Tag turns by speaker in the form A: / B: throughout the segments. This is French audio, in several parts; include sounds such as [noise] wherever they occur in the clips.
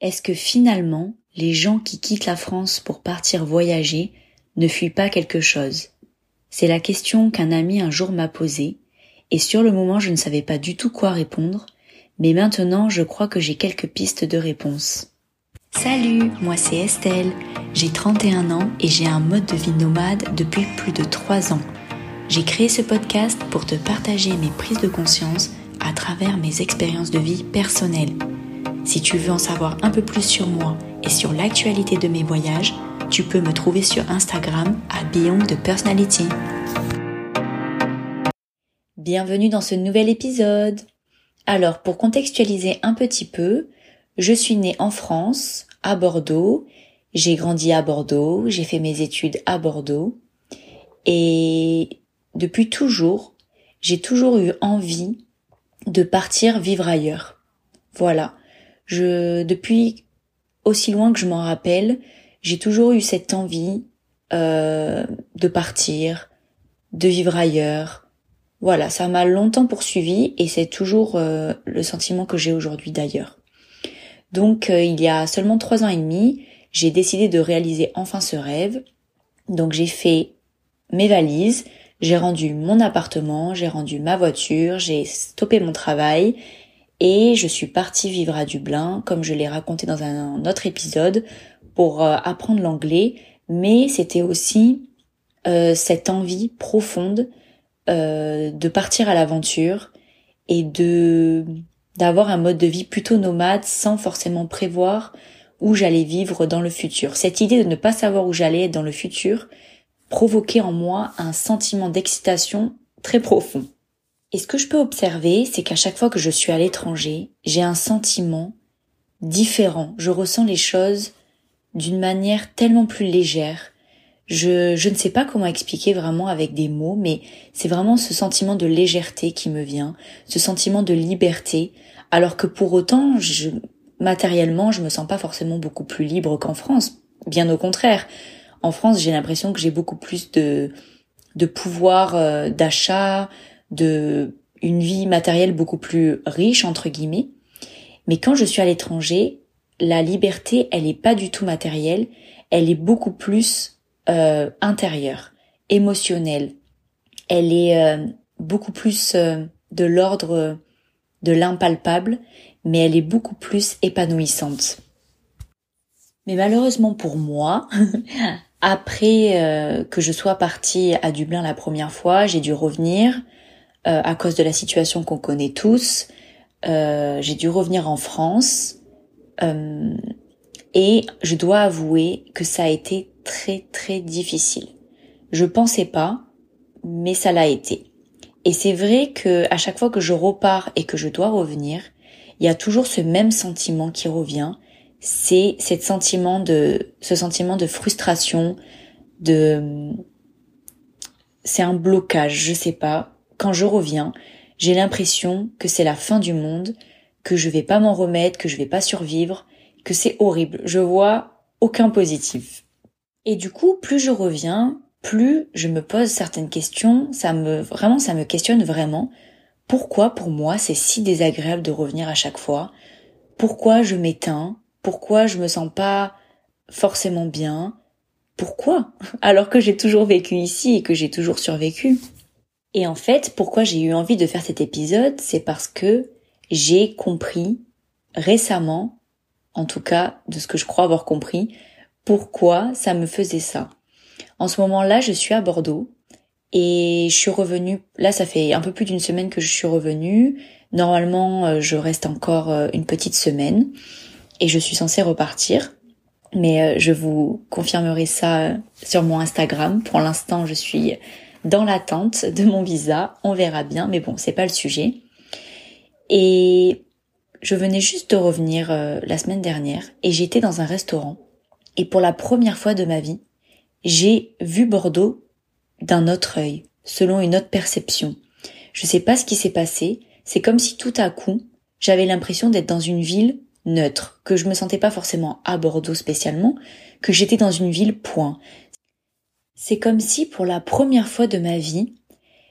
A: Est-ce que finalement, les gens qui quittent la France pour partir voyager ne fuient pas quelque chose? C'est la question qu'un ami un jour m'a posée, et sur le moment je ne savais pas du tout quoi répondre, mais maintenant je crois que j'ai quelques pistes de réponse. Salut, moi c'est Estelle, j'ai 31 ans et j'ai un mode de vie nomade depuis plus de 3 ans. J'ai créé ce podcast pour te partager mes prises de conscience à travers mes expériences de vie personnelles. Si tu veux en savoir un peu plus sur moi et sur l'actualité de mes voyages, tu peux me trouver sur Instagram à Beyond de Personality. Bienvenue dans ce nouvel épisode. Alors, pour contextualiser un petit peu, je suis née en France, à Bordeaux, j'ai grandi à Bordeaux, j'ai fait mes études à Bordeaux, et depuis toujours, j'ai toujours eu envie de partir vivre ailleurs. Voilà. Je, depuis aussi loin que je m'en rappelle, j'ai toujours eu cette envie euh, de partir, de vivre ailleurs. Voilà, ça m'a longtemps poursuivi et c'est toujours euh, le sentiment que j'ai aujourd'hui d'ailleurs. Donc euh, il y a seulement trois ans et demi, j'ai décidé de réaliser enfin ce rêve. Donc j'ai fait mes valises, j'ai rendu mon appartement, j'ai rendu ma voiture, j'ai stoppé mon travail et je suis partie vivre à Dublin, comme je l'ai raconté dans un autre épisode, pour euh, apprendre l'anglais, mais c'était aussi euh, cette envie profonde euh, de partir à l'aventure et de d'avoir un mode de vie plutôt nomade sans forcément prévoir où j'allais vivre dans le futur. Cette idée de ne pas savoir où j'allais dans le futur, provoquer en moi un sentiment d'excitation très profond. Et ce que je peux observer, c'est qu'à chaque fois que je suis à l'étranger, j'ai un sentiment différent. Je ressens les choses d'une manière tellement plus légère. Je, je ne sais pas comment expliquer vraiment avec des mots, mais c'est vraiment ce sentiment de légèreté qui me vient, ce sentiment de liberté, alors que pour autant, je, matériellement, je me sens pas forcément beaucoup plus libre qu'en France. Bien au contraire en France, j'ai l'impression que j'ai beaucoup plus de de pouvoir euh, d'achat, de une vie matérielle beaucoup plus riche entre guillemets. Mais quand je suis à l'étranger, la liberté, elle est pas du tout matérielle, elle est beaucoup plus euh, intérieure, émotionnelle. Elle est euh, beaucoup plus de l'ordre de l'impalpable, mais elle est beaucoup plus épanouissante. Mais malheureusement pour moi, [laughs] Après euh, que je sois partie à Dublin la première fois, j'ai dû revenir euh, à cause de la situation qu'on connaît tous. Euh, j'ai dû revenir en France et je dois avouer que ça a été très très difficile. Je pensais pas, mais ça l'a été. Et c'est vrai que à chaque fois que je repars et que je dois revenir, il y a toujours ce même sentiment qui revient, c'est cette sentiment de, ce sentiment de frustration, de, c'est un blocage, je sais pas. Quand je reviens, j'ai l'impression que c'est la fin du monde, que je vais pas m'en remettre, que je vais pas survivre, que c'est horrible. Je vois aucun positif. Et du coup, plus je reviens, plus je me pose certaines questions, ça me, vraiment, ça me questionne vraiment. Pourquoi pour moi c'est si désagréable de revenir à chaque fois? Pourquoi je m'éteins? Pourquoi je me sens pas forcément bien? Pourquoi? [laughs] Alors que j'ai toujours vécu ici et que j'ai toujours survécu. Et en fait, pourquoi j'ai eu envie de faire cet épisode, c'est parce que j'ai compris récemment, en tout cas de ce que je crois avoir compris, pourquoi ça me faisait ça. En ce moment-là, je suis à Bordeaux et je suis revenue, là ça fait un peu plus d'une semaine que je suis revenue. Normalement, euh, je reste encore euh, une petite semaine et je suis censée repartir. Mais euh, je vous confirmerai ça sur mon Instagram. Pour l'instant, je suis dans l'attente de mon visa. On verra bien, mais bon, c'est pas le sujet. Et je venais juste de revenir euh, la semaine dernière et j'étais dans un restaurant. Et pour la première fois de ma vie, j'ai vu Bordeaux d'un autre œil, selon une autre perception. Je sais pas ce qui s'est passé. C'est comme si tout à coup, j'avais l'impression d'être dans une ville neutre, que je me sentais pas forcément à Bordeaux spécialement, que j'étais dans une ville point. C'est comme si pour la première fois de ma vie,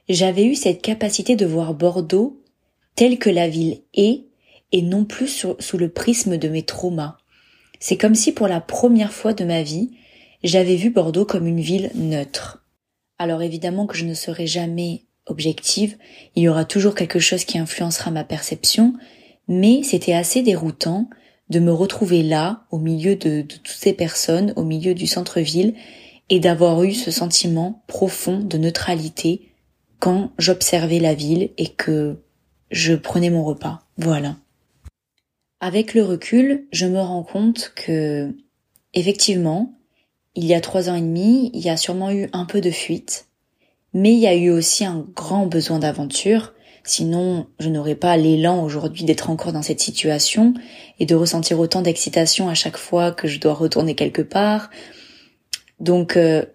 A: j'avais eu cette capacité de voir Bordeaux telle que la ville est et non plus sous le prisme de mes traumas. C'est comme si pour la première fois de ma vie, j'avais vu Bordeaux comme une ville neutre. Alors évidemment que je ne serai jamais objective, il y aura toujours quelque chose qui influencera ma perception, mais c'était assez déroutant de me retrouver là, au milieu de, toutes ces personnes, au milieu du centre-ville, et d'avoir eu ce sentiment profond de neutralité quand j'observais la ville et que je prenais mon repas. Voilà. Avec le recul, je me rends compte que, effectivement, il y a trois ans et demi, il y a sûrement eu un peu de fuite, mais il y a eu aussi un grand besoin d'aventure, sinon je n'aurais pas l'élan aujourd'hui d'être encore dans cette situation et de ressentir autant d'excitation à chaque fois que je dois retourner quelque part. Donc euh,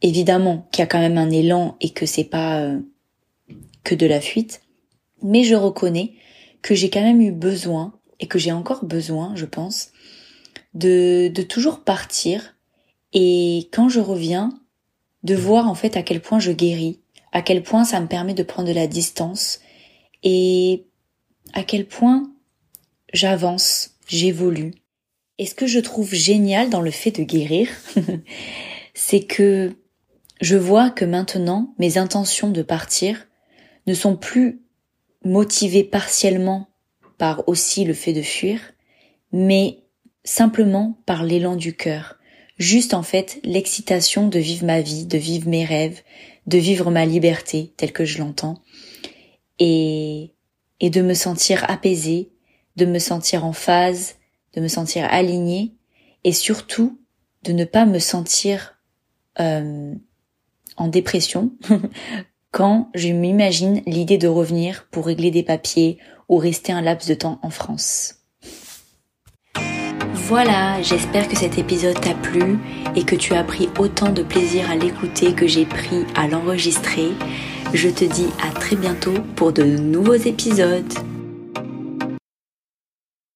A: évidemment qu'il y a quand même un élan et que c'est pas euh, que de la fuite, mais je reconnais que j'ai quand même eu besoin et que j'ai encore besoin, je pense, de, de toujours partir et quand je reviens, de voir en fait à quel point je guéris, à quel point ça me permet de prendre de la distance et à quel point j'avance, j'évolue. Et ce que je trouve génial dans le fait de guérir, [laughs] c'est que je vois que maintenant mes intentions de partir ne sont plus motivées partiellement par aussi le fait de fuir, mais simplement par l'élan du cœur, juste en fait l'excitation de vivre ma vie, de vivre mes rêves, de vivre ma liberté telle que je l'entends, et, et de me sentir apaisée, de me sentir en phase, de me sentir alignée, et surtout de ne pas me sentir euh, en dépression [laughs] quand je m'imagine l'idée de revenir pour régler des papiers ou rester un laps de temps en France. Voilà, j'espère que cet épisode t'a plu et que tu as pris autant de plaisir à l'écouter que j'ai pris à l'enregistrer. Je te dis à très bientôt pour de nouveaux épisodes.